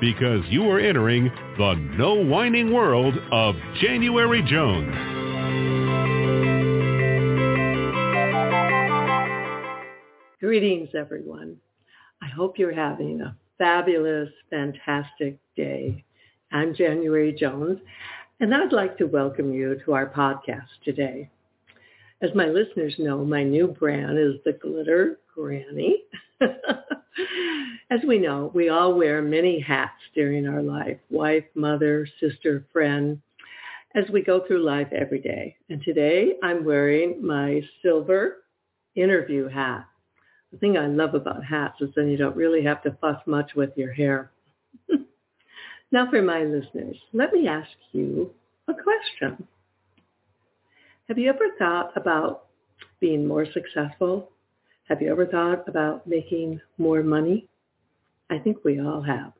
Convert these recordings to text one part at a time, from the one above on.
because you are entering the no whining world of January Jones. Greetings, everyone. I hope you're having a fabulous, fantastic day. I'm January Jones, and I'd like to welcome you to our podcast today. As my listeners know, my new brand is the Glitter Granny. As we know, we all wear many hats during our life, wife, mother, sister, friend, as we go through life every day. And today I'm wearing my silver interview hat. The thing I love about hats is then you don't really have to fuss much with your hair. now for my listeners, let me ask you a question. Have you ever thought about being more successful? Have you ever thought about making more money? I think we all have.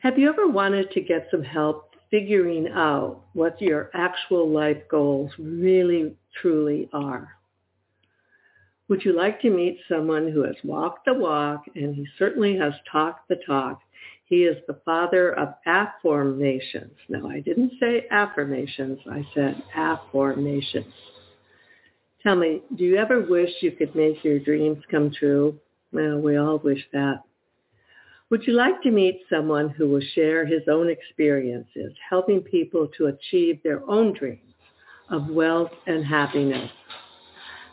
Have you ever wanted to get some help figuring out what your actual life goals really, truly are? Would you like to meet someone who has walked the walk and he certainly has talked the talk? He is the father of afformations. No, I didn't say affirmations. I said afformations. Tell me, do you ever wish you could make your dreams come true? Well, we all wish that. Would you like to meet someone who will share his own experiences, helping people to achieve their own dreams of wealth and happiness?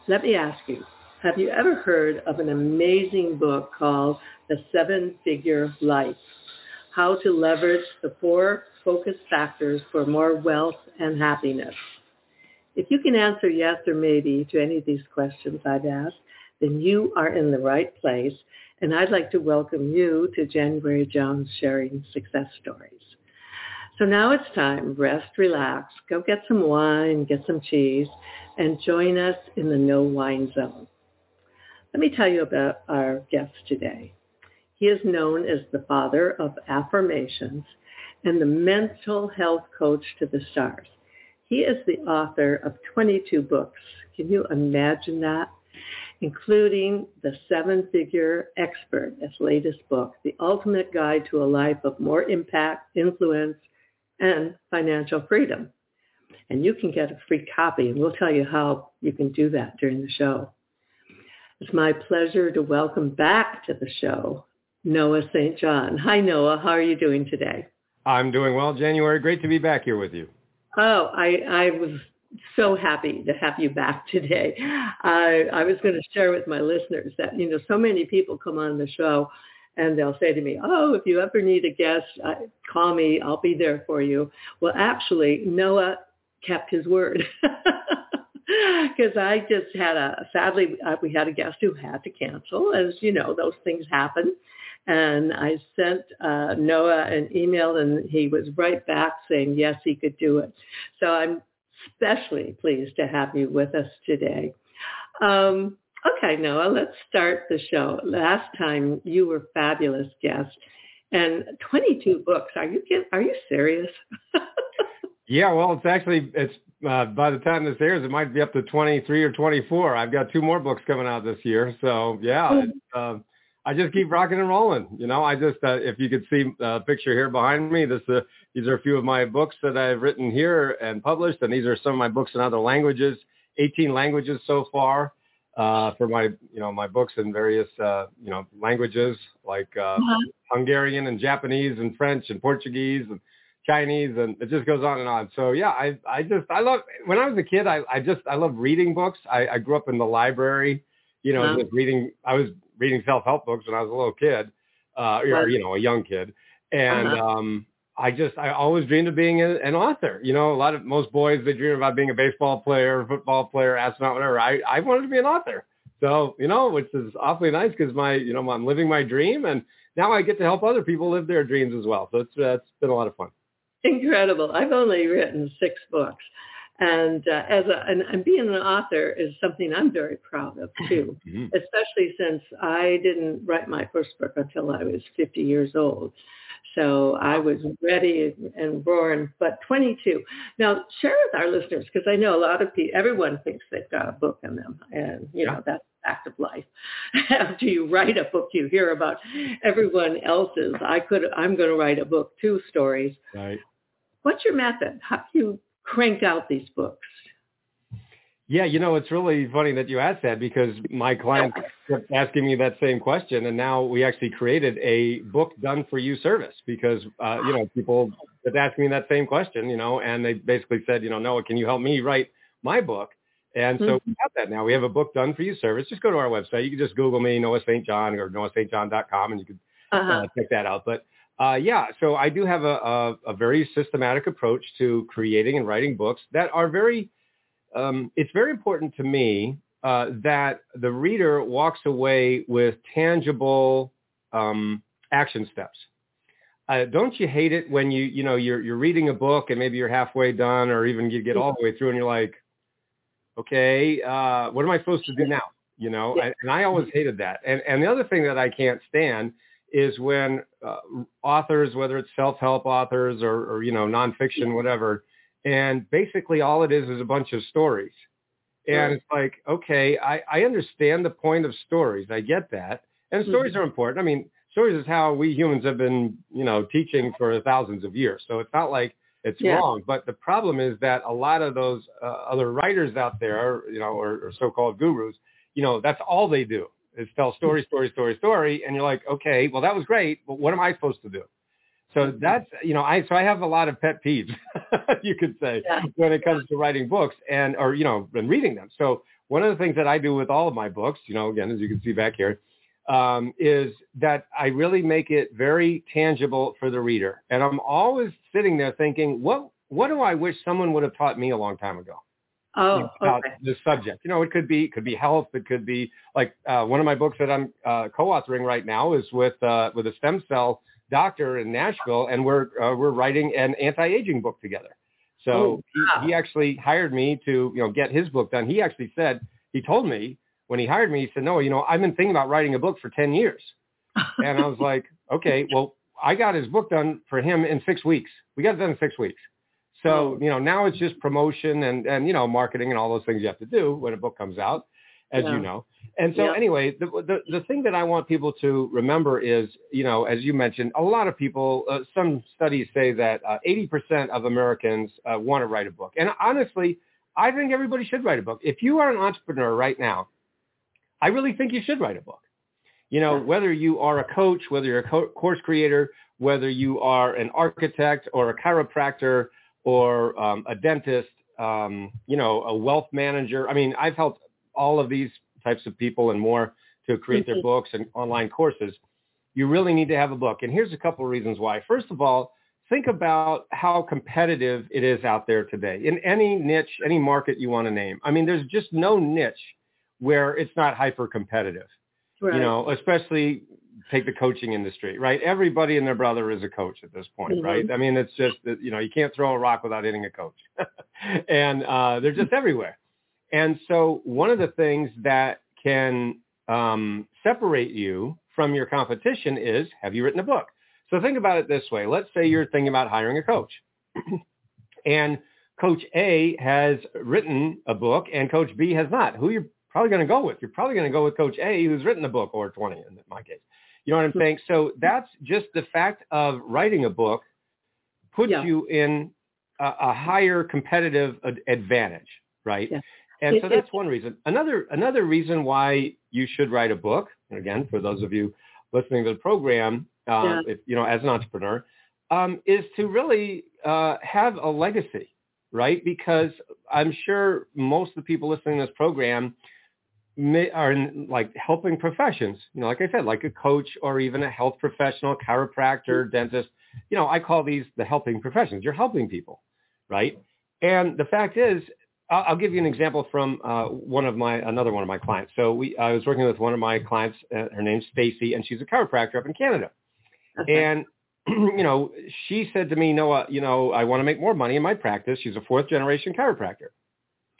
Let me ask you, have you ever heard of an amazing book called The Seven-Figure Life? How to Leverage the Four Focus Factors for More Wealth and Happiness. If you can answer yes or maybe to any of these questions I've asked, then you are in the right place. And I'd like to welcome you to January Jones Sharing Success Stories. So now it's time. Rest, relax, go get some wine, get some cheese, and join us in the no wine zone. Let me tell you about our guest today. He is known as the father of afformations and the mental health coach to the stars. He is the author of 22 books. Can you imagine that? Including The Seven-Figure Expert, his latest book, The Ultimate Guide to a Life of More Impact, Influence, and Financial Freedom. And you can get a free copy, and we'll tell you how you can do that during the show. It's my pleasure to welcome back to the show Noah St. John. Hi, Noah. How are you doing today? I'm doing well, January. Great to be back here with you. Oh, I, I was so happy to have you back today. I, I was going to share with my listeners that, you know, so many people come on the show and they'll say to me, oh, if you ever need a guest, call me. I'll be there for you. Well, actually, Noah kept his word. because I just had a sadly uh, we had a guest who had to cancel, as you know those things happen. And I sent uh, Noah an email, and he was right back saying yes, he could do it. So I'm especially pleased to have you with us today. Um, okay, Noah, let's start the show. Last time you were fabulous guest, and 22 books. Are you are you serious? yeah, well, it's actually it's uh, by the time this airs, it might be up to 23 or 24. I've got two more books coming out this year, so yeah, oh. it's, uh, I just keep rocking and rolling. You know, I just uh, if you could see a picture here behind me, this uh, these are a few of my books that I've written here and published, and these are some of my books in other languages. 18 languages so far uh, for my you know my books in various uh, you know languages like uh, uh-huh. Hungarian and Japanese and French and Portuguese and Chinese and it just goes on and on. So yeah, I I just I love when I was a kid I I just I love reading books. I, I grew up in the library, you know, uh-huh. just reading. I was reading self help books when I was a little kid, uh, or you know a young kid, and uh-huh. um I just I always dreamed of being a, an author. You know, a lot of most boys they dream about being a baseball player, football player, astronaut, whatever. I I wanted to be an author. So you know, which is awfully nice because my you know I'm living my dream, and now I get to help other people live their dreams as well. So it's uh, it's been a lot of fun. Incredible. I've only written six books, and uh, as a and, and being an author is something I'm very proud of too. Mm-hmm. Especially since I didn't write my first book until I was 50 years old. So I was ready and born, but 22. Now share with our listeners, because I know a lot of people, everyone thinks they've got a book in them and you know, that's fact of life. After you write a book, you hear about everyone else's. I could, I'm going to write a book, two stories. Right. What's your method? How do you crank out these books? Yeah, you know, it's really funny that you asked that because my clients kept asking me that same question, and now we actually created a book done for you service because uh, you know people kept asking me that same question, you know, and they basically said, you know, Noah, can you help me write my book? And so mm-hmm. we have that now. We have a book done for you service. Just go to our website. You can just Google me, Noah St. John or noahstjohn.com, and you can uh-huh. uh, check that out. But uh, yeah, so I do have a, a, a very systematic approach to creating and writing books that are very um, it's very important to me uh, that the reader walks away with tangible um, action steps. Uh, don't you hate it when you you know you're you're reading a book and maybe you're halfway done or even you get all the way through and you're like, okay, uh, what am I supposed to do now? You know, yeah. and I always hated that. And and the other thing that I can't stand is when uh, authors, whether it's self-help authors or, or you know nonfiction, whatever, and basically all it is is a bunch of stories. And right. it's like, okay, I, I understand the point of stories. I get that. And mm-hmm. stories are important. I mean, stories is how we humans have been, you know, teaching for thousands of years. So it's not like it's yeah. wrong. But the problem is that a lot of those uh, other writers out there, you know, or, or so-called gurus, you know, that's all they do is tell story, story, story, story. And you're like, okay, well, that was great. But what am I supposed to do? So that's, you know, I, so I have a lot of pet peeves, you could say, yeah. when it comes to writing books and, or, you know, and reading them. So one of the things that I do with all of my books, you know, again, as you can see back here, um, is that I really make it very tangible for the reader. And I'm always sitting there thinking, what, what do I wish someone would have taught me a long time ago? Oh, about okay. the subject. You know, it could be it could be health. It could be like uh, one of my books that I'm uh, co-authoring right now is with uh, with a stem cell doctor in Nashville, and we're uh, we're writing an anti-aging book together. So oh, wow. he, he actually hired me to you know get his book done. He actually said he told me when he hired me, he said, "Noah, you know, I've been thinking about writing a book for ten years," and I was like, "Okay, well, I got his book done for him in six weeks. We got it done in six weeks." So oh. you know now it's just promotion and and you know marketing and all those things you have to do when a book comes out, as yeah. you know. And so yeah. anyway, the, the, the thing that I want people to remember is, you know, as you mentioned, a lot of people, uh, some studies say that uh, 80% of Americans uh, want to write a book. And honestly, I think everybody should write a book. If you are an entrepreneur right now, I really think you should write a book. You know, whether you are a coach, whether you're a co- course creator, whether you are an architect or a chiropractor or um, a dentist, um, you know, a wealth manager. I mean, I've helped all of these types of people and more to create their mm-hmm. books and online courses, you really need to have a book. And here's a couple of reasons why. First of all, think about how competitive it is out there today in any niche, any market you want to name. I mean, there's just no niche where it's not hyper competitive. Right. You know, especially take the coaching industry, right? Everybody and their brother is a coach at this point, mm-hmm. right? I mean, it's just that, you know, you can't throw a rock without hitting a coach. and uh, they're just everywhere. And so one of the things that can um, separate you from your competition is, have you written a book? So think about it this way. Let's say you're thinking about hiring a coach. and coach A has written a book and coach B has not. Who are you're probably going to go with? You're probably going to go with coach A who's written a book or 20 in my case. You know what I'm saying? So that's just the fact of writing a book puts yeah. you in a, a, higher competitive advantage, right? Yeah. And so that's one reason. Another another reason why you should write a book, and again, for those of you listening to the program, uh, yeah. if, you know, as an entrepreneur, um, is to really uh, have a legacy, right? Because I'm sure most of the people listening to this program are in like helping professions. You know, like I said, like a coach or even a health professional, chiropractor, mm-hmm. dentist. You know, I call these the helping professions. You're helping people, right? And the fact is, I'll, I'll give you an example from uh, one of my another one of my clients. So we, I was working with one of my clients. Uh, her name's Stacy, and she's a chiropractor up in Canada. Okay. And you know, she said to me, Noah, you know, I want to make more money in my practice. She's a fourth generation chiropractor.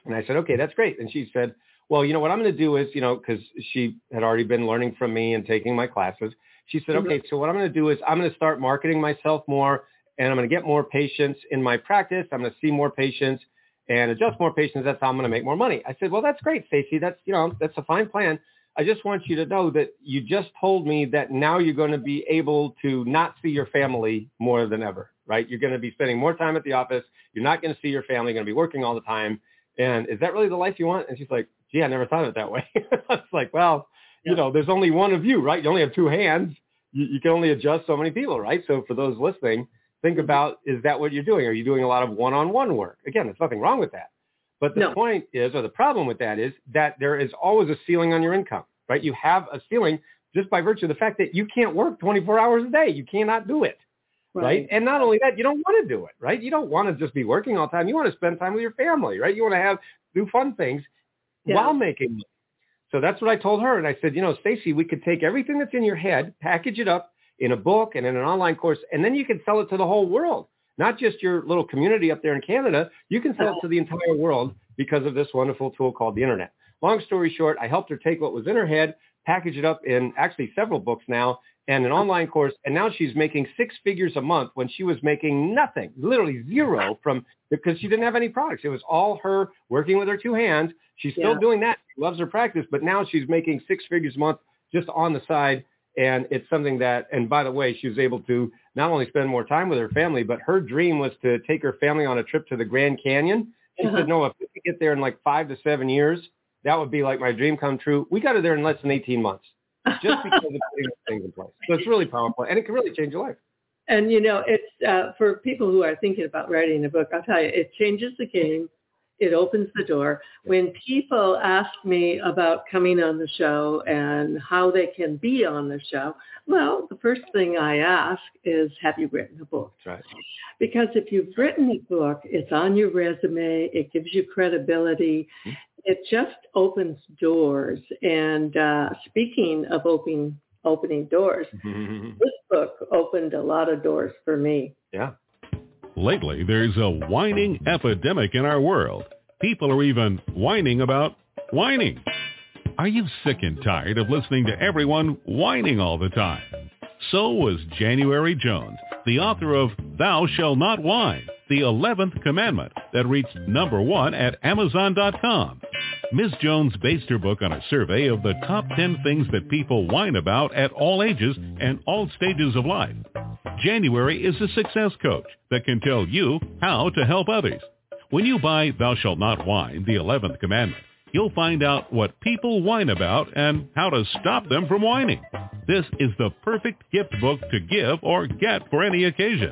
And I said, okay, that's great. And she said, well, you know, what I'm going to do is, you know, because she had already been learning from me and taking my classes. She said, mm-hmm. okay, so what I'm going to do is I'm going to start marketing myself more and I'm going to get more patients in my practice. I'm going to see more patients and adjust more patients. That's how I'm going to make more money. I said, well, that's great, Stacy. That's, you know, that's a fine plan. I just want you to know that you just told me that now you're going to be able to not see your family more than ever, right? You're going to be spending more time at the office. You're not going to see your family. You're going to be working all the time. And is that really the life you want? And she's like, gee, I never thought of it that way. it's like, well, yeah. you know, there's only one of you, right? You only have two hands. You, you can only adjust so many people, right? So for those listening, think mm-hmm. about, is that what you're doing? Are you doing a lot of one-on-one work? Again, there's nothing wrong with that. But the no. point is, or the problem with that is that there is always a ceiling on your income, right? You have a ceiling just by virtue of the fact that you can't work 24 hours a day. You cannot do it. Right. right. And not only that, you don't want to do it, right? You don't want to just be working all the time. You want to spend time with your family, right? You want to have do fun things yeah. while making money. So that's what I told her. And I said, you know, Stacy, we could take everything that's in your head, package it up in a book and in an online course, and then you can sell it to the whole world, not just your little community up there in Canada. You can sell it to the entire world because of this wonderful tool called the internet. Long story short, I helped her take what was in her head, package it up in actually several books now, and an online course. And now she's making six figures a month when she was making nothing, literally zero from because she didn't have any products. It was all her working with her two hands. She's still yeah. doing that. She loves her practice, but now she's making six figures a month just on the side. And it's something that, and by the way, she was able to not only spend more time with her family, but her dream was to take her family on a trip to the Grand Canyon. She uh-huh. said, Noah, if we could get there in like five to seven years, that would be like my dream come true. We got her there in less than 18 months just because of putting things in place. So it's really powerful, and it can really change your life. And you know, it's uh, for people who are thinking about writing a book. I'll tell you, it changes the game. It opens the door. When people ask me about coming on the show and how they can be on the show, well, the first thing I ask is, have you written a book? Right. Because if you've written a book, it's on your resume. It gives you credibility. Mm-hmm it just opens doors. And uh, speaking of opening opening doors, this book opened a lot of doors for me. Yeah. Lately, there's a whining epidemic in our world. People are even whining about whining. Are you sick and tired of listening to everyone whining all the time? So was January Jones, the author of Thou Shall Not Whine, the 11th commandment that reached number one at Amazon.com. Ms. Jones based her book on a survey of the top 10 things that people whine about at all ages and all stages of life. January is a success coach that can tell you how to help others. When you buy Thou Shalt Not Whine, the 11th commandment, you'll find out what people whine about and how to stop them from whining. This is the perfect gift book to give or get for any occasion.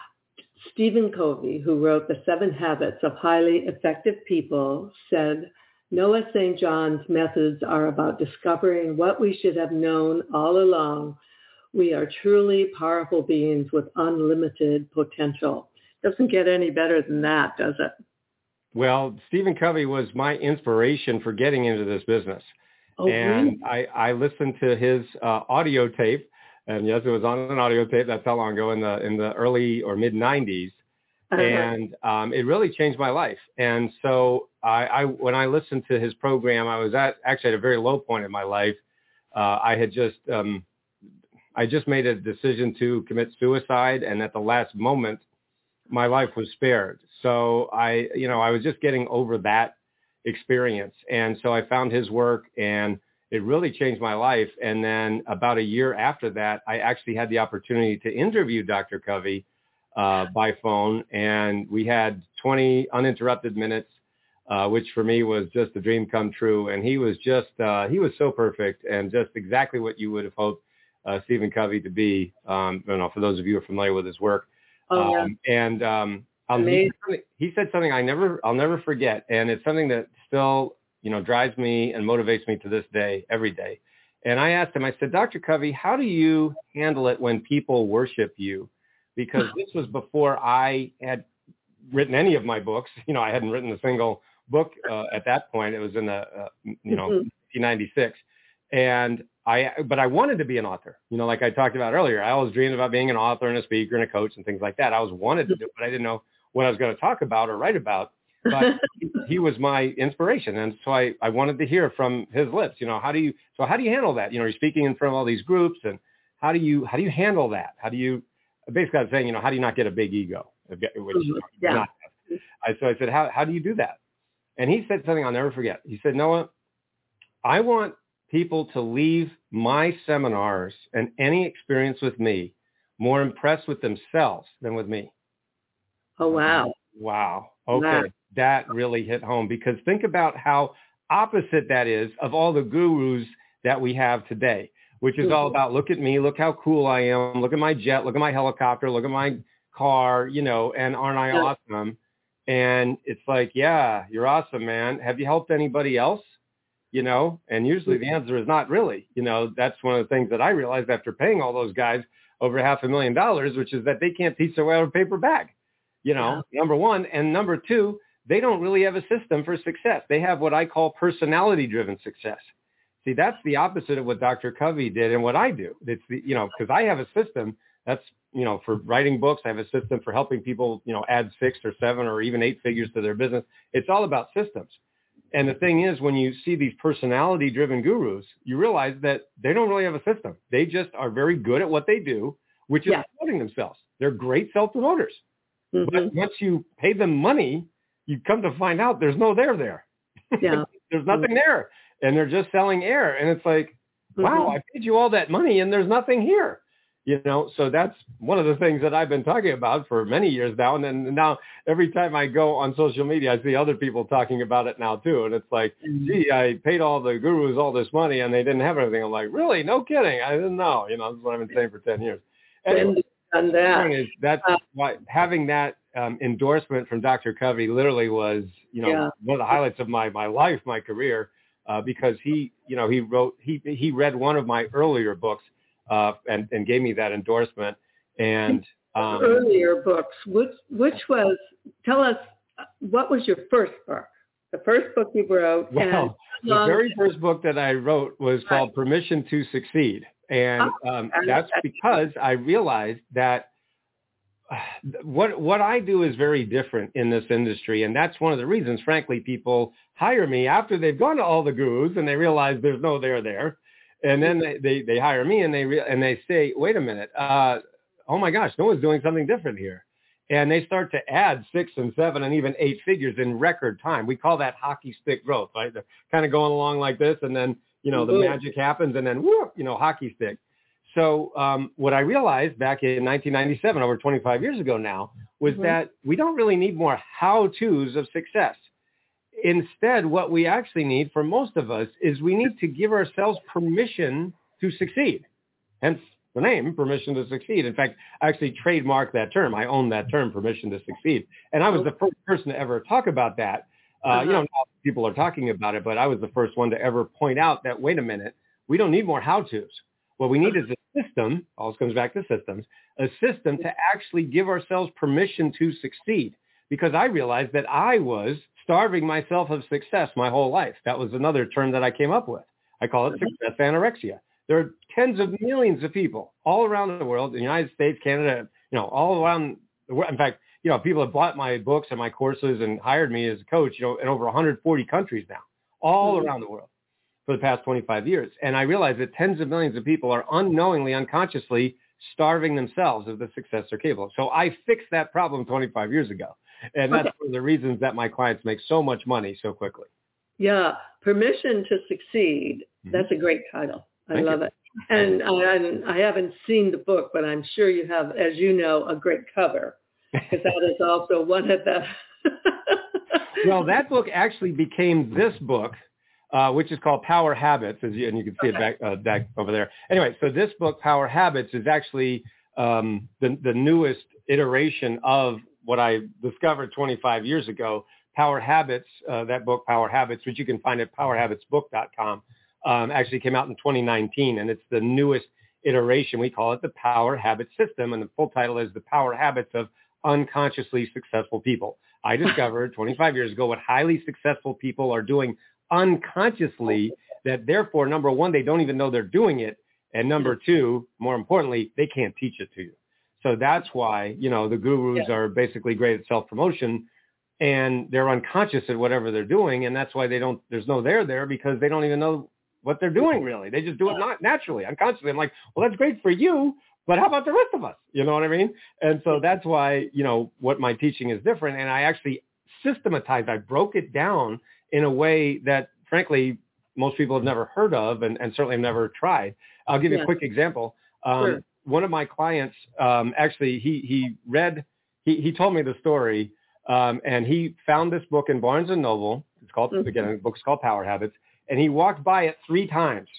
Stephen Covey, who wrote The Seven Habits of Highly Effective People, said, Noah St. John's methods are about discovering what we should have known all along, we are truly powerful beings with unlimited potential. Doesn't get any better than that, does it? Well, Stephen Covey was my inspiration for getting into this business. Oh, and really? I, I listened to his uh, audio tape, and yes, it was on an audio tape. That's how long ago in the in the early or mid '90s, Uh-huh. and um, it really changed my life. And so I, I, when I listened to his program, I was at actually at a very low point in my life. Uh, I had just um, I just made a decision to commit suicide, and at the last moment, my life was spared. So I, you know, I was just getting over that experience, and so I found his work, and it really changed my life. And then about a year after that, I actually had the opportunity to interview Dr. Covey uh, by phone, and we had 20 uninterrupted minutes, uh, which for me was just a dream come true. And he was just, uh, he was so perfect and just exactly what you would have hoped uh, Stephen Covey to be. Um, I don't know for those of you who are familiar with his work. Oh, yeah. Um, and um, he, said something- he said something I never, I'll never forget, and it's something that still, you know, drives me and motivates me to this day, every day. And I asked him, I said, Dr. Covey, how do you handle it when people worship you? Because this was before I had written any of my books. You know, I hadn't written a single book uh, at that point. It was in the, uh, you know, Mhm. 1996. And I, but I wanted to be an author. You know, like I talked about earlier, I always dreamed about being an author and a speaker and a coach and things like that. I always wanted to do it, but I didn't know what I was going to talk about or write about. But he, was my inspiration. And so I, I wanted to hear from his lips, you know, how do you, so how do you handle that? You know, you're speaking in front of all these groups and how do you, how do you handle that? How do you, basically I was saying, you know, how do you not get a big ego? Which Mhm. Yeah. not. I, so I said, how, how do you do that? And he said something I'll never forget. He said, Noah, I want people to leave my seminars and any experience with me more impressed with themselves than with me. oh, wow. Wow. Okay. Wow. That really hit home because think about how opposite that is of all the gurus that we have today, which is all Mhm. about look at me, look how cool I am, look at my jet, look at my helicopter, look at my car, you know, and aren't I awesome? And it's like, yeah, you're awesome, man. Have you helped anybody else? You know, and usually the answer is not really. You know, that's one of the things that I realized after paying all those guys over half a million dollars, which is that they can't teach their way out of paper bag. You know, number one. And number two, they don't really have a system for success. They have what I call personality driven success. See, that's the opposite of what Dr. Covey did and what I do. It's the, you know, because I have a system that's, you know, for writing books. I have a system for helping people, you know, add six or seven or even eight figures to their business. It's all about systems. And the thing is, when you see these personality driven gurus, you realize that they don't really have a system. They just are very good at what they do, which is Yeah. promoting themselves. They're great self-promoters. Mhm. But once you pay them money, you come to find out there's no there there. Yeah. there's nothing there. And they're just selling air. And it's like, wow, Mhm. I paid you all that money and there's nothing here. You know, so that's one of the things that I've been talking about for many years now. And then now every time I go on social media, I see other people talking about it now too. And it's like, Mhm. gee, I paid all the gurus all this money and they didn't have anything. I'm like, really? No kidding. I didn't know. You know, this is what I've been saying for 10 years. Anyway, the that. is that's Uh, why having that um, endorsement from Dr. Covey literally was, you know, Yeah. one of the highlights of my my life, my career, uh, because he, you know, he wrote he he read one of my earlier books uh, and and gave me that endorsement. And um, Earlier books, which which was, tell us, uh, what was your first book? The first book you wrote. and well, the very first book that I wrote was called Permission to Succeed, and um, that's that's- because I realized that what what I do is very different in this industry, and that's one of the reasons, frankly, people hire me after they've gone to all the gurus and they realize there's no there there, and then they they, they hire me and they re- and they say, wait a minute, uh, oh my gosh, no one's doing something different here, and they start to add six and seven and even eight figures in record time. We call that hockey stick growth, right? They're kind of going along like this, and then you know the Mhm. magic happens, and then whoop, you know hockey stick. So um, what I realized back in 1997, over 25 years ago now, was Mhm. that we don't really need more how-tos of success. Instead, what we actually need for most of us is we need to give ourselves permission to succeed. Hence the name, permission to succeed. In fact, I actually trademarked that term. I own that term, permission to succeed. And I was the first person to ever talk about that. Uh, You know, now people are talking about it, but I was the first one to ever point out that, wait a minute, we don't need more how-tos. What we need is a system, all comes back to systems, a system to actually give ourselves permission to succeed. Because I realized that I was starving myself of success my whole life. That was another term that I came up with. I call it success anorexia. There are tens of millions of people all around the world, in the United States, Canada, you know, all around the world. In fact, you know, people have bought my books and my courses and hired me as a coach, you know, in over 140 countries now, all mm-hmm. around the world for the past 25 years. And I realize that tens of millions of people are unknowingly, unconsciously starving themselves of the success they're capable of. So I fixed that problem 25 years ago. And that's okay. one of the reasons that my clients make so much money so quickly. Yeah, permission to succeed. Mm-hmm. That's a great title. I Thank love you. it. And I, I haven't seen the book, but I'm sure you have, as you know, a great cover because that is also one of the. well, that book actually became this book, uh, which is called Power Habits, as you, and you can see it back, uh, back over there. Anyway, so this book, Power Habits, is actually um, the, the newest iteration of what I discovered 25 years ago. Power Habits, uh, that book, Power Habits, which you can find at powerhabitsbook.com um, actually came out in 2019, and it's the newest iteration. We call it the Power Habit System, and the full title is The Power Habits of Unconsciously Successful People. I discovered 25 years ago what highly successful people are doing unconsciously that therefore, number one, they don't even know they're doing it. And number two, more importantly, they can't teach it to you. So that's why, you know, the gurus yeah. are basically great at self-promotion and they're unconscious at whatever they're doing. And that's why they don't, there's no there there because they don't even know what they're doing really. They just do it not naturally, unconsciously. I'm like, well, that's great for you, but how about the rest of us? You know what I mean? And so that's why, you know, what my teaching is different. And I actually systematized, I broke it down in a way that frankly, most people have never heard of and, and certainly have never tried. I'll give you yeah. a quick example. Um, sure. One of my clients, um, actually, he, he read, he, he told me the story um, and he found this book in Barnes and Noble. It's called, mm-hmm. again, the book's called Power Habits and he walked by it three times.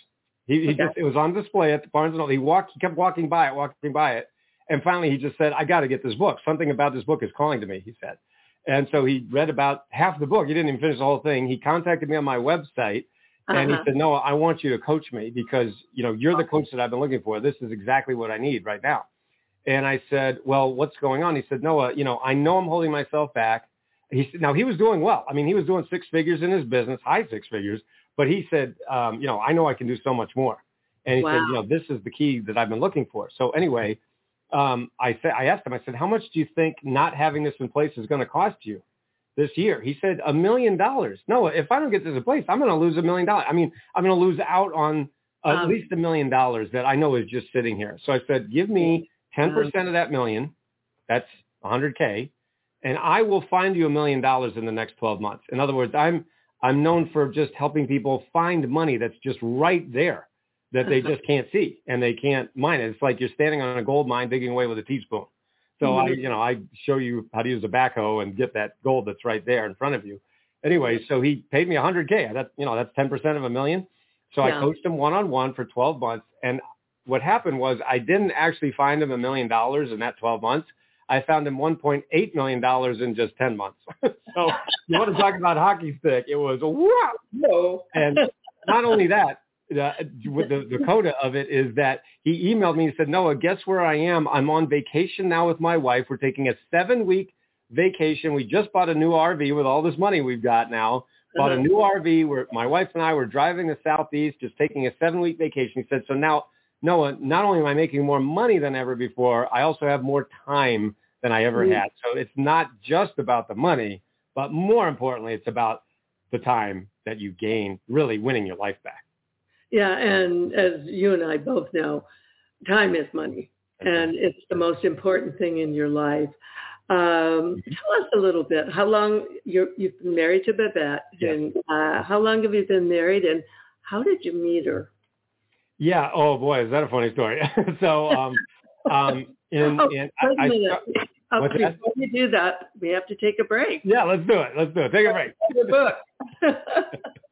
He, he okay. just it was on display at the Barnes and Noble. He walked, he kept walking by it, walking by it, and finally he just said, "I got to get this book. Something about this book is calling to me." He said, and so he read about half the book. He didn't even finish the whole thing. He contacted me on my website. Uh-huh. And he uh-huh. said, "Noah, I want you to coach me because you know you're the coach that I've been looking for. This is exactly what I need right now." And I said, "Well, what's going on?" He said, "Noah, you know, I know I'm holding myself back." He said, "Now he was doing well. I mean, he was doing six figures in his business, high six figures, but he said, um, you know, I know I can do so much more. And he wow. said, you know, this is the key that I've been looking for. So anyway, um, I said, I asked him, I said, how much do you think not having this in place is going to cost you this year? He said, a million dollars. Noah, if I don't get this in place, I'm going to lose a million dollars. I mean, I'm going to lose out on at um, least a million dollars that I know is just sitting here. So I said, give me 10% um, of that million. That's 100K. And I will find you a million dollars in the next 12 months. In other words, I'm, I'm known for just helping people find money that's just right there that they just can't see and they can't mine it. It's like you're standing on a gold mine digging away with a teaspoon. So mm-hmm. I, you know, I show you how to use a backhoe and get that gold that's right there in front of you. Anyway, so he paid me 100k. That's you know that's 10% of a million. So yeah. I coached him one on one for 12 months, and what happened was I didn't actually find him a million dollars in that 12 months. I found him 1.8 million dollars in just 10 months. so you want to talk about hockey stick? It was a wow. No. and not only that, the, the, the coda of it is that he emailed me and said, Noah, guess where I am? I'm on vacation now with my wife. We're taking a seven week vacation. We just bought a new RV with all this money we've got now. Bought a uh-huh. new RV. Where my wife and I were driving the southeast, just taking a seven week vacation. He said, so now Noah, not only am I making more money than ever before, I also have more time than I ever mm-hmm. had. So it's not just about the money, but more importantly, it's about the time that you gain really winning your life back. Yeah, and as you and I both know, time is money, and it's the most important thing in your life. Um, mm-hmm. tell us a little bit. How long you have been married to Babette, and uh, how long have you been married, and how did you meet her? Yeah. Oh boy, is that a funny story? so, um, um, in, oh, in I, minute. I, uh, before you do that, we have to take a break. Yeah, let's do it. Let's do it. Take a break. Book.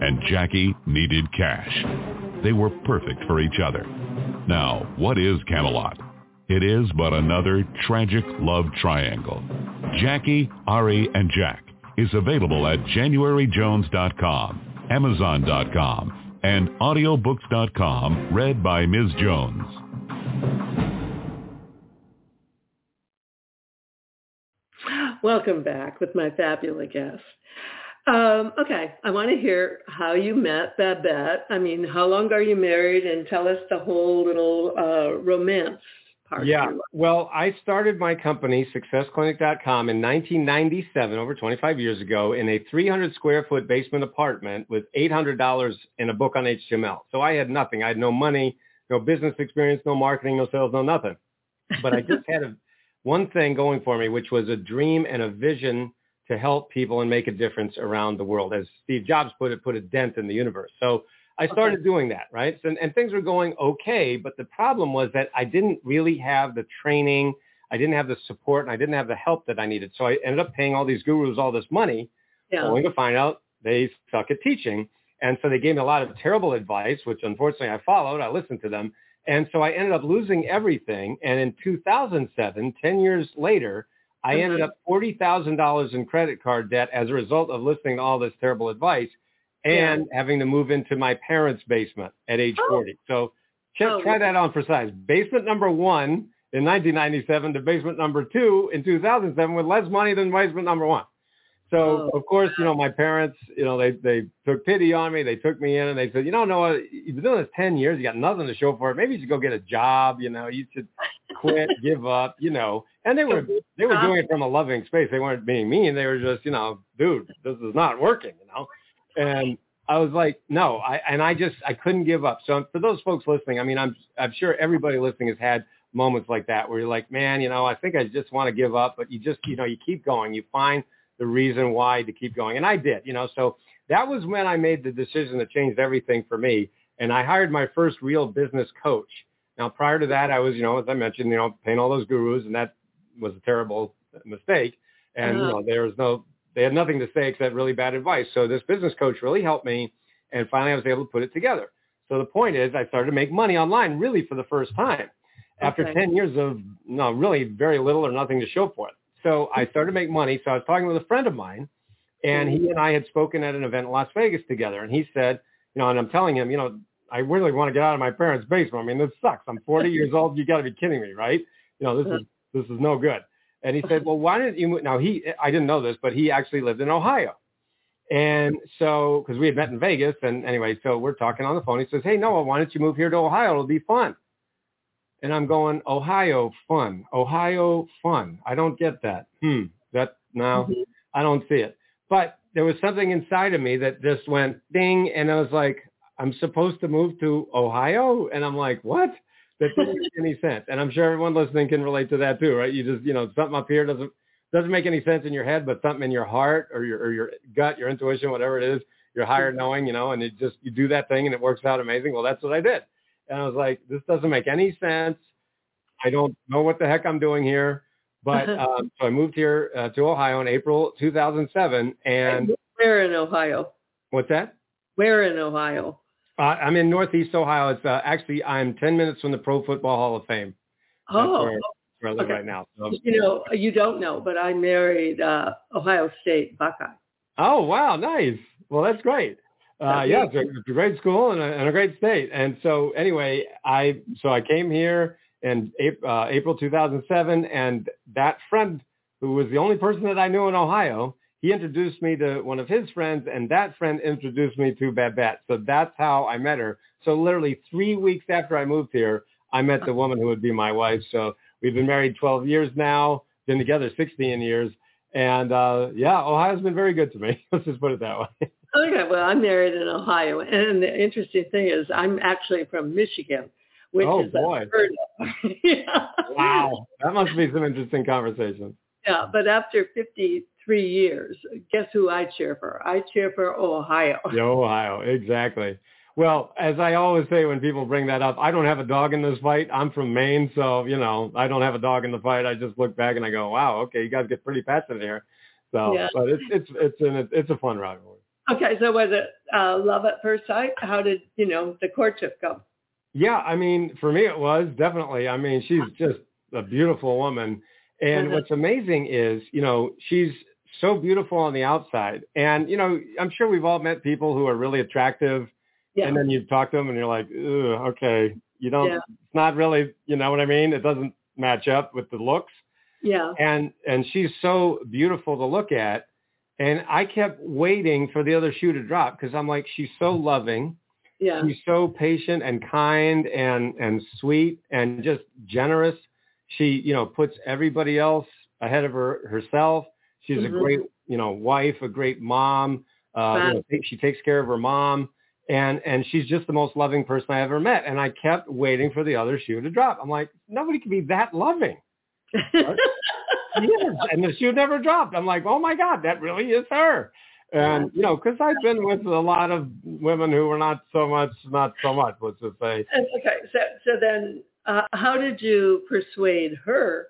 and Jackie needed cash. They were perfect for each other. Now, what is Camelot? It is but another tragic love triangle. Jackie, Ari, and Jack is available at januaryjones.com, amazon.com, and audiobooks.com, read by Ms. Jones. Welcome back with my fabulous guest. Um, okay, I want to hear how you met Babette. I mean, how long are you married? And tell us the whole little uh, romance part. Yeah, well, I started my company, SuccessClinic.com, in 1997, over 25 years ago, in a 300 square foot basement apartment with $800 and a book on HTML. So I had nothing. I had no money, no business experience, no marketing, no sales, no nothing. But I just had a, one thing going for me, which was a dream and a vision to help people and make a difference around the world. As Steve Jobs put it, put a dent in the universe. So I started okay. doing that, right? So, and things were going okay, but the problem was that I didn't really have the training, I didn't have the support, and I didn't have the help that I needed. So I ended up paying all these gurus all this money, yeah. only to find out they suck at teaching. And so they gave me a lot of terrible advice, which unfortunately I followed. I listened to them. And so I ended up losing everything. And in 2007, 10 years later, I ended up $40,000 in credit card debt as a result of listening to all this terrible advice and yeah. having to move into my parents' basement at age oh. 40. So check, oh. try that on for size. Basement number one in 1997 to basement number two in 2007 with less money than basement number one. So oh. of course, you know, my parents, you know, they they took pity on me. They took me in and they said, you know, Noah, you've been doing this ten years. You got nothing to show for it. Maybe you should go get a job. You know, you should quit, give up. You know, and they were they were doing it from a loving space. They weren't being mean. They were just, you know, dude, this is not working. You know, and I was like, no, I and I just I couldn't give up. So for those folks listening, I mean, I'm I'm sure everybody listening has had moments like that where you're like, man, you know, I think I just want to give up, but you just, you know, you keep going. You find the reason why to keep going. And I did, you know, so that was when I made the decision that changed everything for me. And I hired my first real business coach. Now, prior to that, I was, you know, as I mentioned, you know, paying all those gurus, and that was a terrible mistake. And, uh-huh. you know, there was no, they had nothing to say except really bad advice. So this business coach really helped me. And finally, I was able to put it together. So the point is, I started to make money online really for the first time after okay. 10 years of no, really very little or nothing to show for it. So I started to make money. So I was talking with a friend of mine, and he and I had spoken at an event in Las Vegas together. And he said, you know, and I'm telling him, you know, I really want to get out of my parents' basement. I mean, this sucks. I'm 40 years old. You got to be kidding me, right? You know, this is this is no good. And he said, well, why didn't you move? Now he, I didn't know this, but he actually lived in Ohio. And so, because we had met in Vegas, and anyway, so we're talking on the phone. He says, "Hey Noah, why don't you move here to Ohio? It'll be fun." And I'm going, Ohio fun, Ohio fun. I don't get that. Hmm. That no, mm-hmm. I don't see it. But there was something inside of me that just went ding, and I was like, I'm supposed to move to Ohio, and I'm like, what? That didn't make any sense. And I'm sure everyone listening can relate to that too, right? You just, you know, something up here doesn't doesn't make any sense in your head, but something in your heart or your or your gut, your intuition, whatever it is, your higher mm-hmm. knowing, you know, and it just you do that thing and it works out amazing. Well, that's what I did. And I was like, this doesn't make any sense. I don't know what the heck I'm doing here. But um, so I moved here uh, to Ohio in April 2007. And where in Ohio? What's that? Where in Ohio? Uh, I'm in Northeast Ohio. It's uh, actually I'm 10 minutes from the Pro Football Hall of Fame. oh, where, where, I live okay. right now. So. You know, you don't know, but I married uh, Ohio State Buckeye. Oh wow, nice. Well, that's great. Uh, yeah, it's a, it's a, great school and a, and a, great state. And so anyway, I so I came here in uh, April 2007, and that friend who was the only person that I knew in Ohio, he introduced me to one of his friends, and that friend introduced me to Babette. So that's how I met her. So literally three weeks after I moved here, I met the woman who would be my wife. So we've been married 12 years now, been together 16 years. And uh, yeah, Ohio's been very good to me. Let's just put it that way. Okay, well, I'm married in Ohio, and the interesting thing is, I'm actually from Michigan, which Oh, is boy. unheard of. yeah. Wow, that must be some interesting conversation. Yeah, but after 53 years, guess who I cheer for? I cheer for Ohio. Yeah, Ohio, exactly. Well, as I always say when people bring that up, I don't have a dog in this fight. I'm from Maine, so you know I don't have a dog in the fight. I just look back and I go, "Wow, okay, you guys get pretty passionate here." So, Yeah. but it's it's it's an, it's a fun rivalry. Okay, so was it uh, love at first sight? How did you know the courtship go? Yeah, I mean, for me it was definitely. I mean, she's just a beautiful woman. And Mhm. what's amazing is, you know, she's so beautiful on the outside. And, you know, I'm sure we've all met people who are really attractive Yeah, and then you talk to them and you're like, okay, you don't, Yeah. it's not really, you know what I mean? It doesn't match up with the looks. yeah, And, and she's so beautiful to look at. And I kept waiting for the other shoe to drop because I'm like, she's so loving yeah, she's so patient and kind and and sweet and just generous. She, you know, puts everybody else ahead of her herself. She's Mhm. a great, you know, wife, a great mom. Uh, you know, she takes care of her mom, and and she's just the most loving person I ever met. And I kept waiting for the other shoe to drop. I'm like, nobody can be that loving. Yes, and the shoe never dropped. I'm like, oh my god, that really is her. And you know, because I've been with a lot of women who were not so much, not so much. Let's just say, okay, so so then, uh, how did you persuade her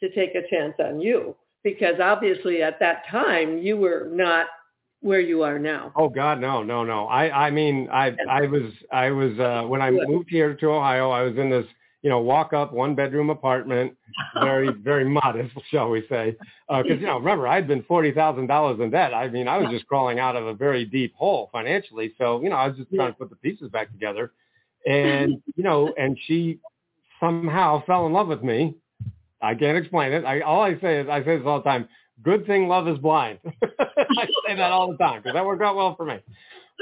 to take a chance on you? Because obviously, at that time, you were not where you are now. oh God, no, no, no. I, I mean, I, I was, I was uh, when I moved here to Ohio, I was in this, you know, walk up one bedroom apartment, very, very modest, shall we say? Uh, Because you know, remember, I'd been forty thousand dollars in debt. I mean, I was just crawling out of a very deep hole financially. So you know, I was just trying to put the pieces back together, and you know, and she somehow fell in love with me. I can't explain it. I all I say is I say this all the time. Good thing love is blind. I say that all the time because that worked out well for me.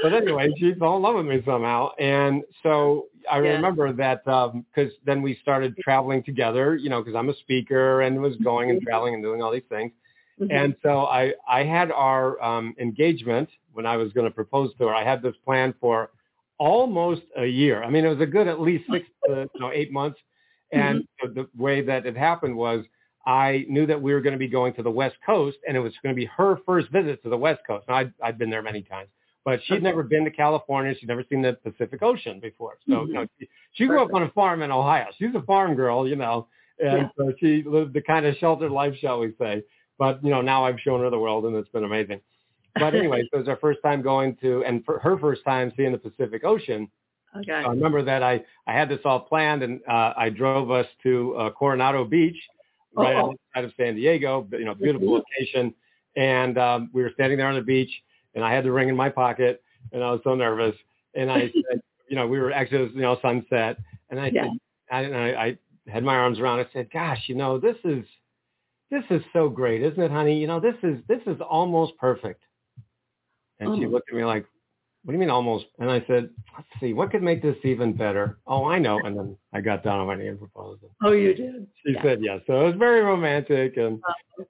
But anyway, she fell in love with me somehow, and so I Yeah. remember that because then we started traveling together. You know, because I'm a speaker and was going and traveling and doing all these things. Mhm. And so I, I had our um, engagement when I was going to propose to her. I had this plan for almost a year. I mean, it was a good at least six to you know, eight months. And mm-hmm. the, the way that it happened was I knew that we were going to be going to the West Coast, and it was going to be her first visit to the West Coast. Now, I'd, I'd been there many times, but she'd never been to California. She'd never seen the Pacific Ocean before. So, you mm-hmm. know, she, she grew up on a farm in Ohio. She's a farm girl, you know, and Yeah. so she lived the kind of sheltered life, shall we say. But, you know, now I've shown her the world, and it's been amazing. But anyway, so it was our first time going to, and for her first time seeing the Pacific Ocean. Okay. I remember that I, I had this all planned and uh, I drove us to uh, Coronado Beach, right Oh. outside of San Diego, but, you know, beautiful location. And um, we were standing there on the beach and I had the ring in my pocket and I was so nervous. And I said, you know, we were actually, you know, sunset. And I Yeah. said, I, and I, I had my arms around. I said, gosh, you know, this is, this is so great, isn't it, honey? You know, this is, this is almost perfect. And she looked at me like, what do you mean almost? And I said, let's see, what could make this even better? Oh, I know. And then I got down on my knee and proposed. Oh, you did. she Yeah. said yes. So it was very romantic and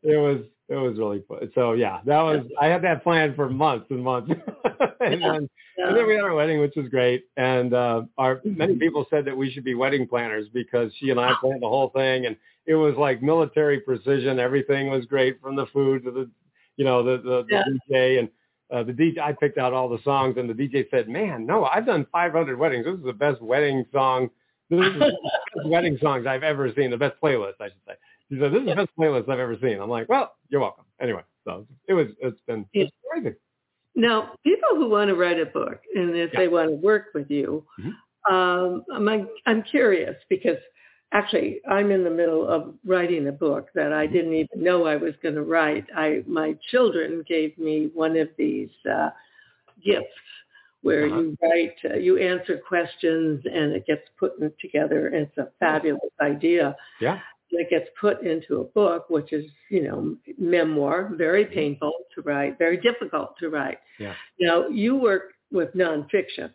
it was, it was really fun. So yeah, that was, I had that planned for months and months. and, then, and then we had our wedding, which was great. And uh, our many people said that we should be wedding planners because she and I planned the whole thing. And it was like military precision. Everything was great from the food to the, you know, the, the, the Yeah. DJ and uh, the DJ, I picked out all the songs and the DJ said, man, no, I've done 500 weddings. This is the best wedding song. This is the best wedding songs I've ever seen. The best playlist, I should say. He said, this is the best playlist I've ever seen. I'm like, well, you're welcome. Anyway, so it was, it's been it's crazy. Now, people who want to write a book and if Yeah. they want to work with you, Mhm. um, I'm, I'm curious because actually I'm in the middle of writing a book that I didn't even know I was going to write. I my children gave me one of these uh, gifts where Uh-huh. you write, uh, you answer questions and it gets put in together. It's a fabulous idea. Yeah. it gets put into a book, which is, you know, memoir, very painful to write, very difficult to write. Yeah. Now, you work with nonfiction.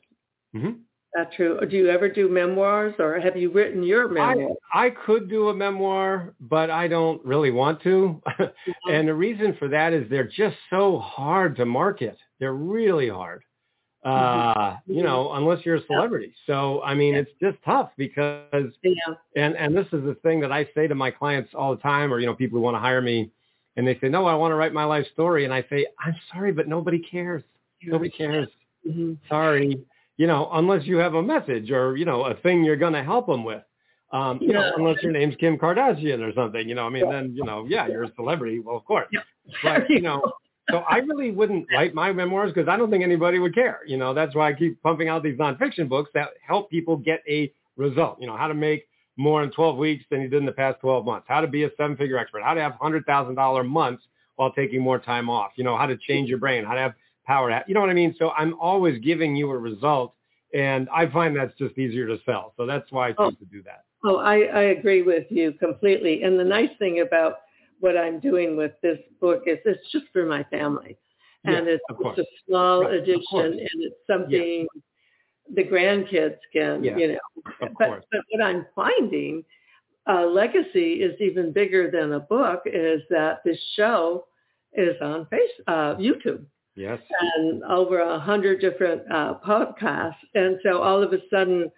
Mm-hmm. That true? Do you ever do memoirs, or have you written your memoir? I, I could do a memoir, but I don't really want to. Mm-hmm. and the reason for that is they're just so hard to market. They're really hard. Uh, you know, unless you're a celebrity. So, I mean, Yeah. it's just tough because yeah. and and this is the thing that I say to my clients all the time, or you know, people who want to hire me, and they say, "No, I want to write my life story," and I say, "I'm sorry, but nobody cares. Nobody cares. hmm Sorry, you know, unless you have a message or you know a thing you're going to help them with." Um, you know, unless your name's Kim Kardashian or something, you know, I mean, Yeah. then, you know, yeah, you're a celebrity. Well, of course. Yeah. But, you know, so I really wouldn't write my memoirs because I don't think anybody would care. You know, that's why I keep pumping out these nonfiction books that help people get a result. You know, how to make more in 12 weeks than you did in the past 12 months, how to be a seven-figure expert, how to have $100,000 months while taking more time off, you know, how to change your brain, how to have power. You know what I mean? So I'm always giving you a result, and I find that's just easier to sell. So that's why I choose Oh. to do that. Oh, I, I agree with you completely. And the nice thing about what I'm doing with this book is it's just for my family. And it's, it's a small Right, edition and it's something the grandkids can, Yeah, you know. Of But, but what I'm finding, uh, legacy is even bigger than a book is that this show is on face, uh, YouTube Yes. and over a hundred different uh, podcasts. And so all of a sudden,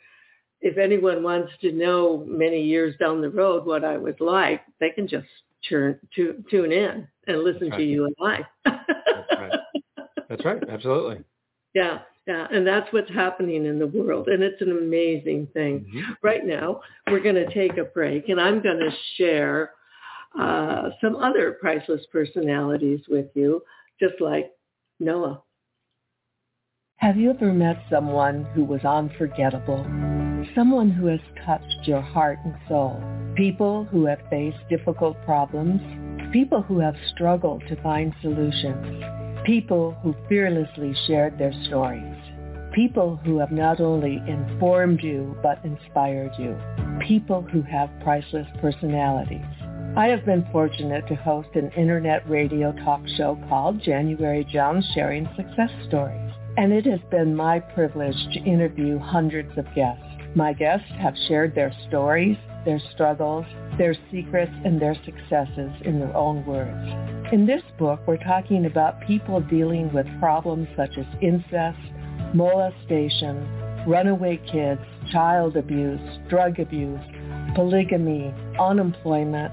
if anyone wants to know many years down the road what I was like, they can just turn tu- tune in and listen That's to you and I. right. That's right. Absolutely. yeah, yeah, and that's what's happening in the world, and it's an amazing thing. Mhm. Right now, we're going to take a break, and I'm going to share uh, some other priceless personalities with you, just like Noah. Have you ever met someone who was unforgettable? Someone who has touched your heart and soul? People who have faced difficult problems? People who have struggled to find solutions? People who fearlessly shared their stories? People who have not only informed you but inspired you? People who have priceless personalities? I have been fortunate to host an internet radio talk show called January Jones Sharing Success Stories. And it has been my privilege to interview hundreds of guests. My guests have shared their stories, their struggles, their secrets, and their successes in their own words. In this book, we're talking about people dealing with problems such as incest, molestation, runaway kids, child abuse, drug abuse, polygamy, unemployment,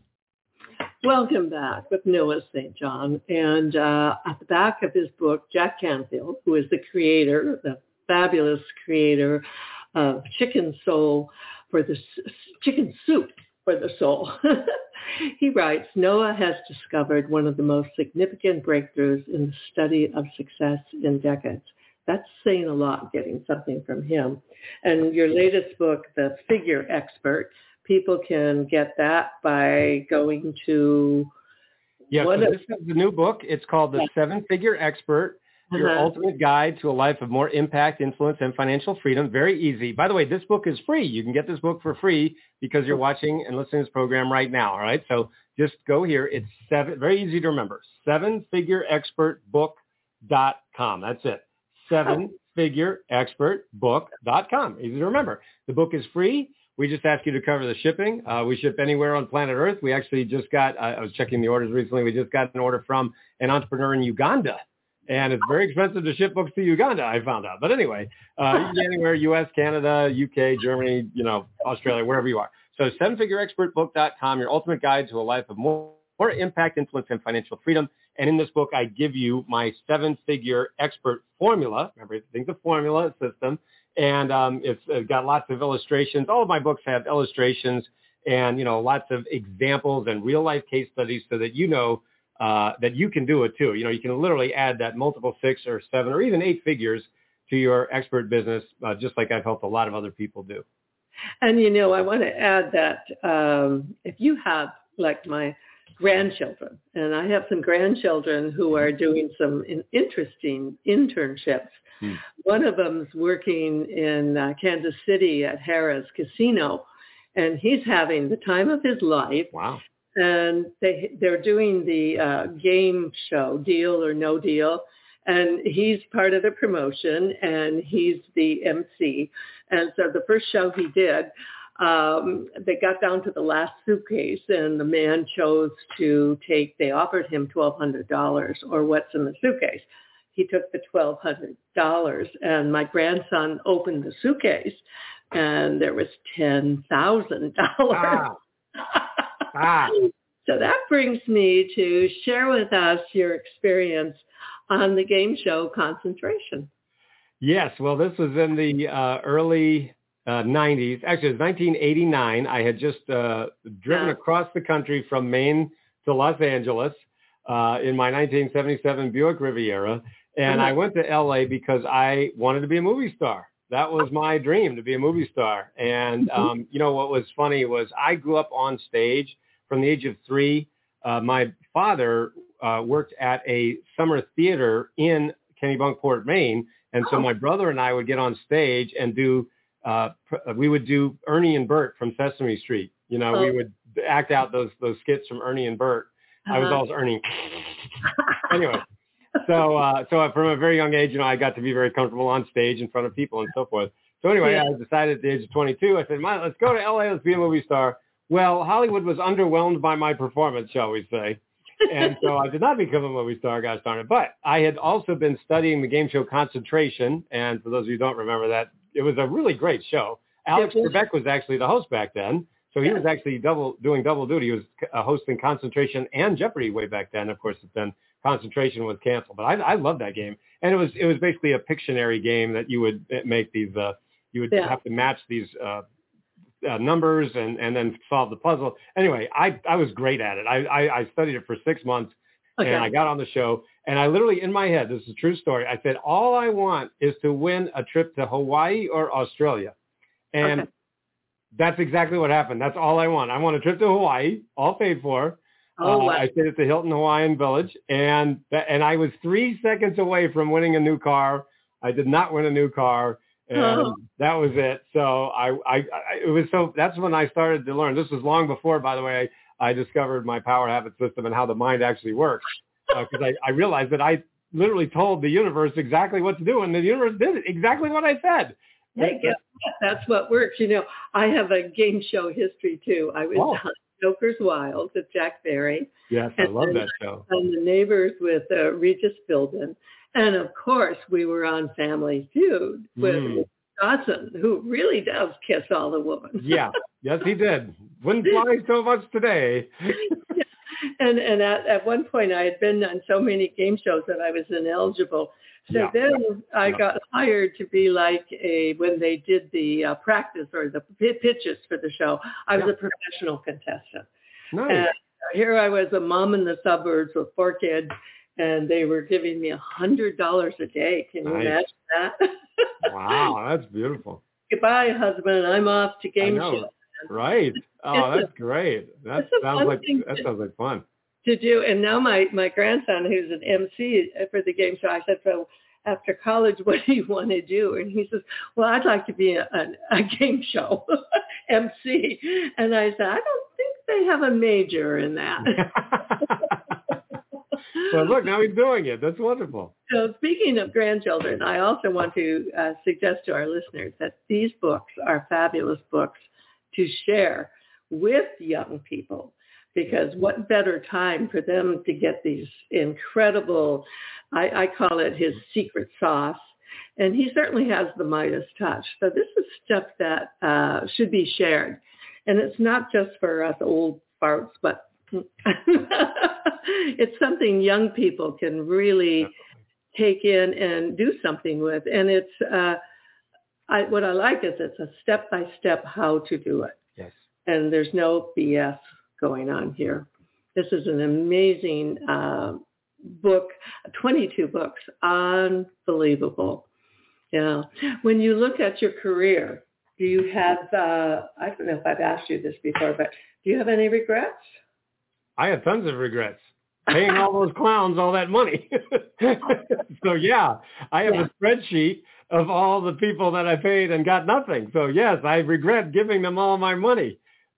Welcome back with Noah St. John. And uh, at the back of his book, Jack Canfield, who is the creator, the fabulous creator of Chicken Soul for the Chicken Soup for the Soul. he writes, Noah has discovered one of the most significant breakthroughs in the study of success in decades. That's saying a lot, getting something from him. And your latest book, The Figure Expert, people can get that by going to Yeah, so this is the new book. It's called The. Seven Figure Expert, Your Uh-huh. Ultimate Guide to a Life of More Impact, Influence, and Financial Freedom. Very easy. By the way, this book is free. You can get this book for free because you're watching and listening to this program right now. All right. So just go here. It's seven, very easy to remember. Sevenfigureexpertbook.com. That's it. Sevenfigureexpertbook.com. Easy to remember. The book is free. We just ask you to cover the shipping. Uh, we ship anywhere on planet Earth. We actually just got, I was checking the orders recently. We just got an order from an entrepreneur in Uganda. And it's very expensive to ship books to Uganda, I found out. But anyway, uh, you can get anywhere, U.S., Canada, U.K., Germany, you know, Australia, wherever you are. So sevenfigureexpertbook.com, your ultimate guide to a life of more, more impact, influence, and financial freedom. And in this book, I give you my seven-figure expert formula. Remember, everything's a formula, system. And um, it's, it's got lots of illustrations. All of my books have illustrations and, you know, lots of examples and real-life case studies so that you know uh, that you can do it too. You know, you can literally add that multiple six or seven or even eight figures to your expert business, uh, just like I've helped a lot of other people do. And you know, I want to add that um, if you have like my grandchildren, and I have some grandchildren who are doing some in- interesting internships. Hmm. One of them's working in uh, Kansas City at Harrah's Casino, and he's having the time of his life. Wow. and they they're doing the uh, game show Deal or No Deal, and he's part of the promotion and he's the MC. And so the first show he did, um, they got down to the last suitcase, and the man chose to take. They offered him twelve hundred dollars or what's in the suitcase. He took the twelve hundred dollars, and my grandson opened the suitcase, and there was ten thousand dollars. Ah, ah. So that brings me to share with us your experience on the game show concentration. Yes, well, this was in the uh, early uh, 90s. Actually, it was 1989. I had just uh, driven across the country from Maine to Los Angeles uh, in my 1977 Buick Riviera, and I Uh-huh. went to LA because I wanted to be a movie star. That was my dream to be a movie star. And Mm-hmm. um, you know what was funny was I grew up on stage from the age of three. Uh, my father uh, worked at a summer theater in Kennebunkport, Maine, and so Oh. my brother and I would get on stage and do. Uh, pr- we would do Ernie and Bert from Sesame Street. You know, we Oh. would act out those those skits from Ernie and Bert. I was Uh-huh. always Ernie. anyway, so uh, so from a very young age, you know, I got to be very comfortable on stage in front of people and so forth. So anyway, Yeah. I decided at the age of 22, I said, "Ma, let's go to LA, let's be a movie star. Well, Hollywood was underwhelmed by my performance, shall we say. And so I did not become a movie star, gosh darn it. But I had also been studying the game show Concentration. And for those of you who don't remember that, it was a really great show. Alex was. Trebek was actually the host back then. So he Yeah. was actually double doing double duty. He was uh, hosting Concentration and Jeopardy way back then. Of course, then Concentration was canceled. But I, I love that game, and it was it was basically a Pictionary game that you would uh, make these. Uh, you would Yeah. have to match these uh, uh, numbers and and then solve the puzzle. Anyway, I I was great at it. I I, I studied it for six months, Okay. and I got on the show, and I literally in my head, this is a true story. I said, all I want is to win a trip to Hawaii or Australia, and Okay. that's exactly what happened. That's all I want. I want a trip to Hawaii, all paid for. oh, Uh. I stayed at the Hilton Hawaiian Village, and and I was three seconds away from winning a new car. I did not win a new car, and Oh. that was it. So I, I, I, it was so. That's when I started to learn. This was long before, by the way, I discovered my power habit system and how the mind actually works. Because I, I realized that I literally told the universe exactly what to do, and the universe did exactly what I said. Guess? That's what works. You know, I have a game show history too. I was Oh. on Joker's Wild with Jack Barry. Yes, I love that show. on The Neighbors with uh, Regis Philbin. And of course, we were on Family Feud with Mm. Dawson, who really does kiss all the women. Yeah, yes, he did. Wouldn't fly so much today. and and at, at one point I had been on so many game shows that I was ineligible. So Yeah. then I Yeah. got hired to be like a when they did the uh, practice or the pi- pitches for the show. I was Yeah. a professional contestant. Nice. And here I was, a mom in the suburbs with four kids, and they were giving me a hundred dollars a day. Can you Nice. imagine that? Wow, that's beautiful. Goodbye, husband. I'm off to game show. Right. Oh, It's a- that's great. That sounds like that to- sounds like fun. to do. And now my my grandson, who's an MC for the game show, I said, so after college, what do you want to do? And he says, well, I'd like to be a, a, a game show MC. And I said, I don't think they have a major in that. Well, look, now he's doing it. That's wonderful. So speaking of grandchildren, I also want to uh, suggest to our listeners that these books are fabulous books to share with young people because what better time for them to get these incredible, I, I call it his secret sauce. And he certainly has the Midas touch. So this is stuff that uh, should be shared. And it's not just for us old farts, but it's something young people can really take in and do something with. And it's, uh, I, what I like is it's a step-by-step how to do it. Yes. And there's no BS going on here. This is an amazing uh, book, 22 books, unbelievable. Yeah. When you look at your career, do you have, uh, I don't know if I've asked you this before, but do you have any regrets? I have tons of regrets paying all those clowns all that money. so yeah, I have yeah. a spreadsheet of all the people that I paid and got nothing. So yes, I regret giving them all my money.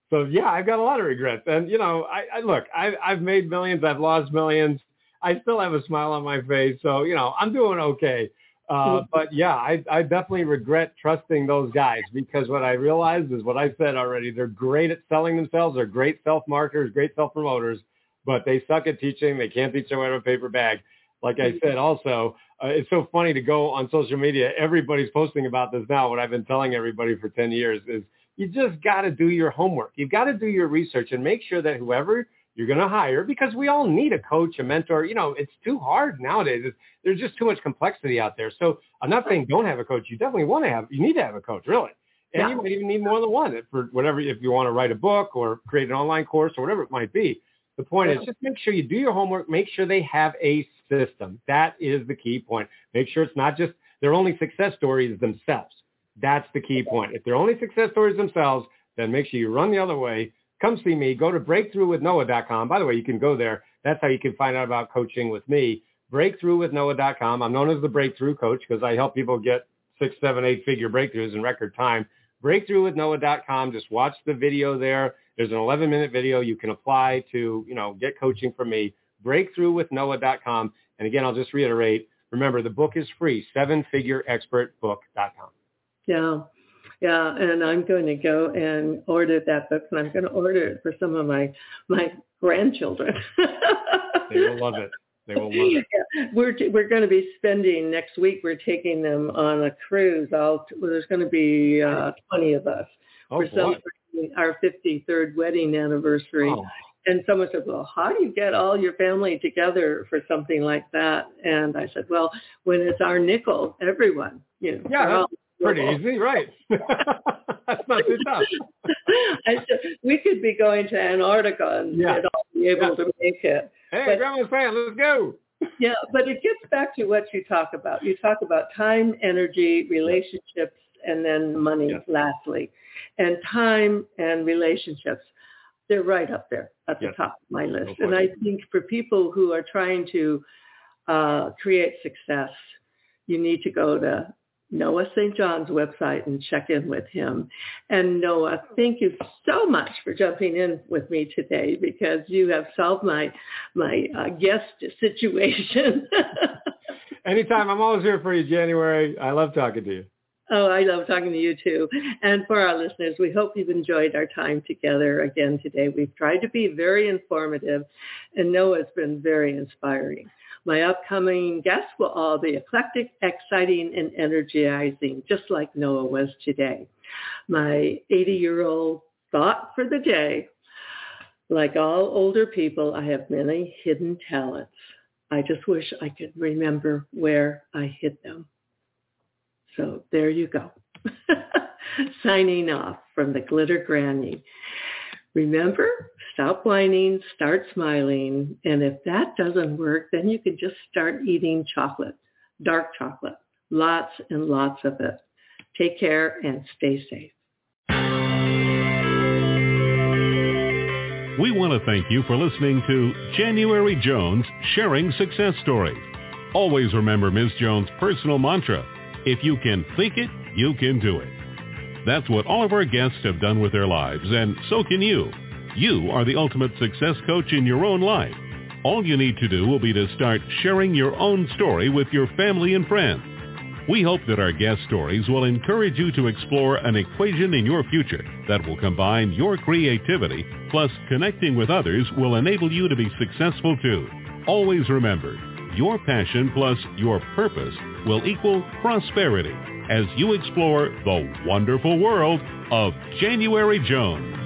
So yeah, I've got a lot of regrets. And you know, I, I look, I, I've made millions, I've lost millions. I still have a smile on my face. So you know, I'm doing okay. Uh, but yeah, I, I definitely regret trusting those guys because what I realized is what I said already. They're great at selling themselves. They're great self-marketers, great self-promoters, but they suck at teaching. They can't teach out of a paper bag. Like I said, also, uh, it's so funny to go on social media. Everybody's posting about this now. What I've been telling everybody for 10 years is you just got to do your homework. You've got to do your research and make sure that whoever you're going to hire, because we all need a coach, a mentor. You know, it's too hard nowadays. It's, there's just too much complexity out there. So I'm not saying don't have a coach. You definitely want to have, you need to have a coach, really. And yeah. you might even need more than one for whatever, if you want to write a book or create an online course or whatever it might be. The point yeah. is just make sure you do your homework. Make sure they have a system. That is the key point. Make sure it's not just their only success stories themselves. That's the key point. If they're only success stories themselves, then make sure you run the other way. Come see me. Go to breakthroughwithnoah.com. By the way, you can go there. That's how you can find out about coaching with me. Breakthroughwithnoah.com. I'm known as the breakthrough coach because I help people get six, seven, eight figure breakthroughs in record time. Breakthroughwithnoah.com. Just watch the video there. There's an 11 minute video you can apply to, you know, get coaching from me. Breakthroughwithnoah.com. And again, I'll just reiterate, remember the book is free, sevenfigureexpertbook.com. Yeah. Yeah, and I'm going to go and order that book, and I'm going to order it for some of my my grandchildren. they will love it. They will love it. Yeah. We're we're going to be spending next week. We're taking them on a cruise. I'll, well, there's going to be uh, 20 of us. Oh, we're celebrating our 53rd wedding anniversary. Oh. And someone said, well, how do you get all your family together for something like that? And I said, well, when it's our nickel, everyone, you know, yeah, Pretty easy, right? That's not too tough. Said, we could be going to Antarctica and yeah. all be able yeah. to make it. Hey, but, Grandma's fan, let's go. yeah, but it gets back to what you talk about. You talk about time, energy, relationships, and then money yes. lastly. And time and relationships, they're right up there at the yes. top of my list. No and I think for people who are trying to uh, create success, you need to go to Noah St. John's website and check in with him. And Noah, thank you so much for jumping in with me today because you have solved my my uh, guest situation. Anytime. I'm always here for you, January. I love talking to you. Oh, I love talking to you too. And for our listeners, we hope you've enjoyed our time together again today. We've tried to be very informative and Noah's been very inspiring. My upcoming guests will all be eclectic, exciting, and energizing, just like Noah was today. My 80-year-old thought for the day, like all older people, I have many hidden talents. I just wish I could remember where I hid them. So there you go. Signing off from the Glitter Granny. Remember, stop whining, start smiling. And if that doesn't work, then you can just start eating chocolate, dark chocolate, lots and lots of it. Take care and stay safe. We want to thank you for listening to January Jones Sharing Success Stories. Always remember Ms. Jones' personal mantra, if you can think it, you can do it. That's what all of our guests have done with their lives, and so can you. You are the ultimate success coach in your own life. All you need to do will be to start sharing your own story with your family and friends. We hope that our guest stories will encourage you to explore an equation in your future that will combine your creativity plus connecting with others will enable you to be successful too. Always remember, your passion plus your purpose will equal prosperity as you explore the wonderful world of January Jones.